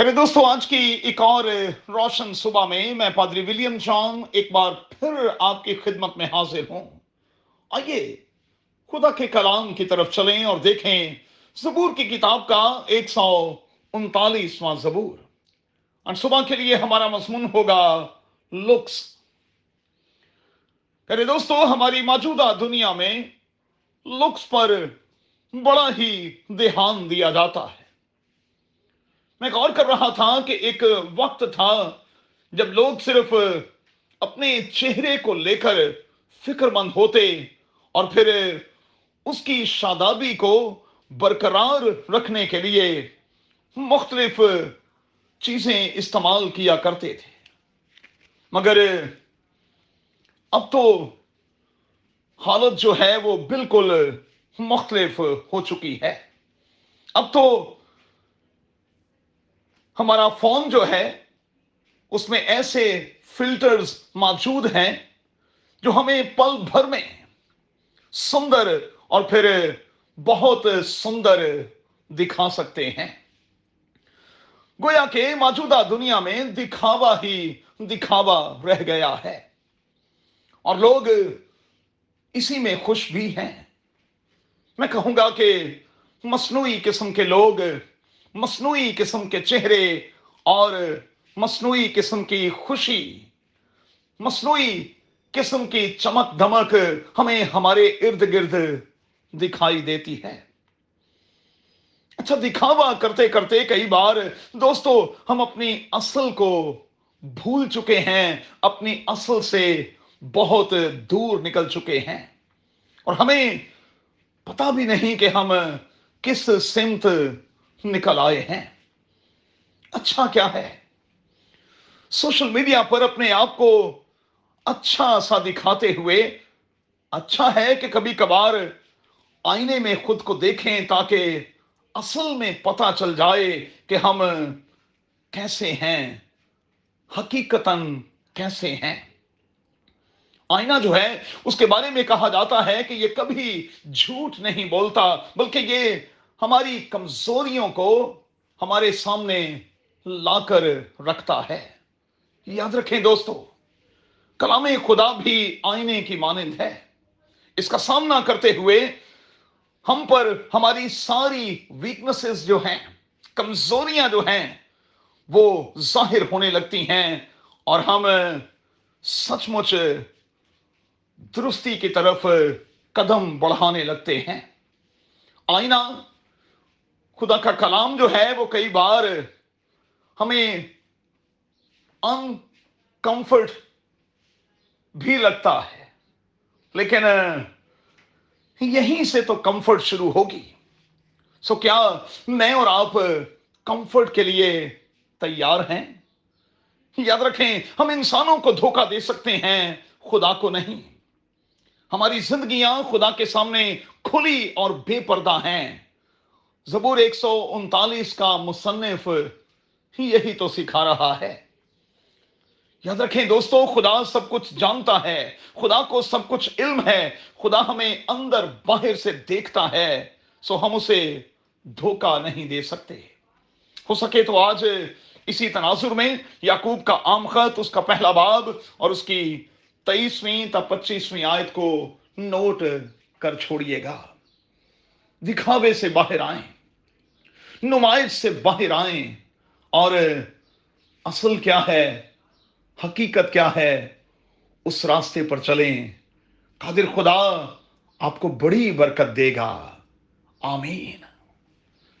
میرے دوستو، آج کی ایک اور روشن صبح میں میں پادری ولیم جان ایک بار پھر آپ کی خدمت میں حاضر ہوں۔ آئیے، خدا کے کلام کی طرف چلیں اور دیکھیں زبور کی کتاب کا ایک سو انتالیسواں زبور۔ اور صبح کے لیے ہمارا مضمون ہوگا لکس میرے دوستوں ہماری موجودہ دنیا میں لکس پر بڑا ہی دھیان دیا جاتا ہے۔ میں غور کر رہا تھا کہ ایک وقت تھا جب لوگ صرف اپنے چہرے کو لے کر فکر مند ہوتے اور پھر اس کی شادابی کو برقرار رکھنے کے لیے مختلف چیزیں استعمال کیا کرتے تھے۔ مگر اب تو حالت جو ہے وہ بالکل مختلف ہو چکی ہے۔ اب تو ہمارا فارم جو ہے، اس میں ایسے فلٹرز موجود ہیں جو ہمیں پل بھر میں سندر اور پھر بہت سندر دکھا سکتے ہیں۔ گویا کہ موجودہ دنیا میں دکھاوا ہی دکھاوا رہ گیا ہے۔ اور لوگ اسی میں خوش بھی ہیں۔ میں کہوں گا کہ مصنوعی قسم کے لوگ مصنوعی قسم کے چہرے اور مصنوعی قسم کی خوشی۔ مصنوعی قسم کی چمک دمک ہمیں ہمارے ارد گرد دکھائی دیتی ہے۔ اچھا دکھاوا کرتے کرتے کئی بار دوستو، ہم اپنی اصل کو بھول چکے ہیں۔ اپنی اصل سے بہت دور نکل چکے ہیں۔ اور ہمیں پتا بھی نہیں کہ ہم کس سمت نکل آئے ہیں۔ اچھا کیا ہے؟ سوشل میڈیا پر اپنے آپ کو اچھا سا دکھاتے ہوئے اچھا ہے کہ کبھی کبھار آئینے میں خود کو دیکھیں تاکہ اصل میں پتہ چل جائے کہ ہم کیسے ہیں۔ حقیقت کیسے ہیں؟ آئینہ جو ہے، اس کے بارے میں کہا جاتا ہے کہ یہ کبھی جھوٹ نہیں بولتا، بلکہ یہ ہماری کمزوریوں کو ہمارے سامنے لا کر رکھتا ہے۔ یاد رکھیں دوستو، کلام خدا بھی آئینے کی مانند ہے۔ اس کا سامنا کرتے ہوئے ہم پر ہماری ساری ویکنسز جو ہیں، کمزوریاں جو ہیں، وہ ظاہر ہونے لگتی ہیں۔ اور ہم سچ مچ درستی کی طرف قدم بڑھانے لگتے ہیں۔ آئینہ خدا کا کلام جو ہے وہ کئی بار ہمیں ان کمفرٹ بھی لگتا ہے۔ لیکن یہیں سے تو کمفرٹ شروع ہوگی۔ سو کیا میں اور آپ کمفرٹ کے لیے تیار ہیں؟ یاد رکھیں، ہم انسانوں کو دھوکہ دے سکتے ہیں، خدا کو نہیں۔ ہماری زندگیاں خدا کے سامنے کھلی اور بے پردہ ہیں۔ زبور ایک سو انتالیس کا مصنف یہی تو سکھا رہا ہے۔ یاد رکھیں دوستو، خدا سب کچھ جانتا ہے، خدا کو سب کچھ علم ہے، خدا ہمیں اندر باہر سے دیکھتا ہے، سو ہم اسے دھوکہ نہیں دے سکتے۔ ہو سکے تو آج اسی تناظر میں یعقوب کا عام خط، اس کا پہلا باب اور اس کی تیئیسویں تا پچیسویں آیت کو نوٹ کر چھوڑیے گا۔ دکھاوے سے باہر آئیں، نمائش سے باہر آئیں، اور اصل کیا ہے، حقیقت کیا ہے، اس راستے پر چلیں۔ قادر خدا آپ کو بڑی برکت دے گا۔ آمین۔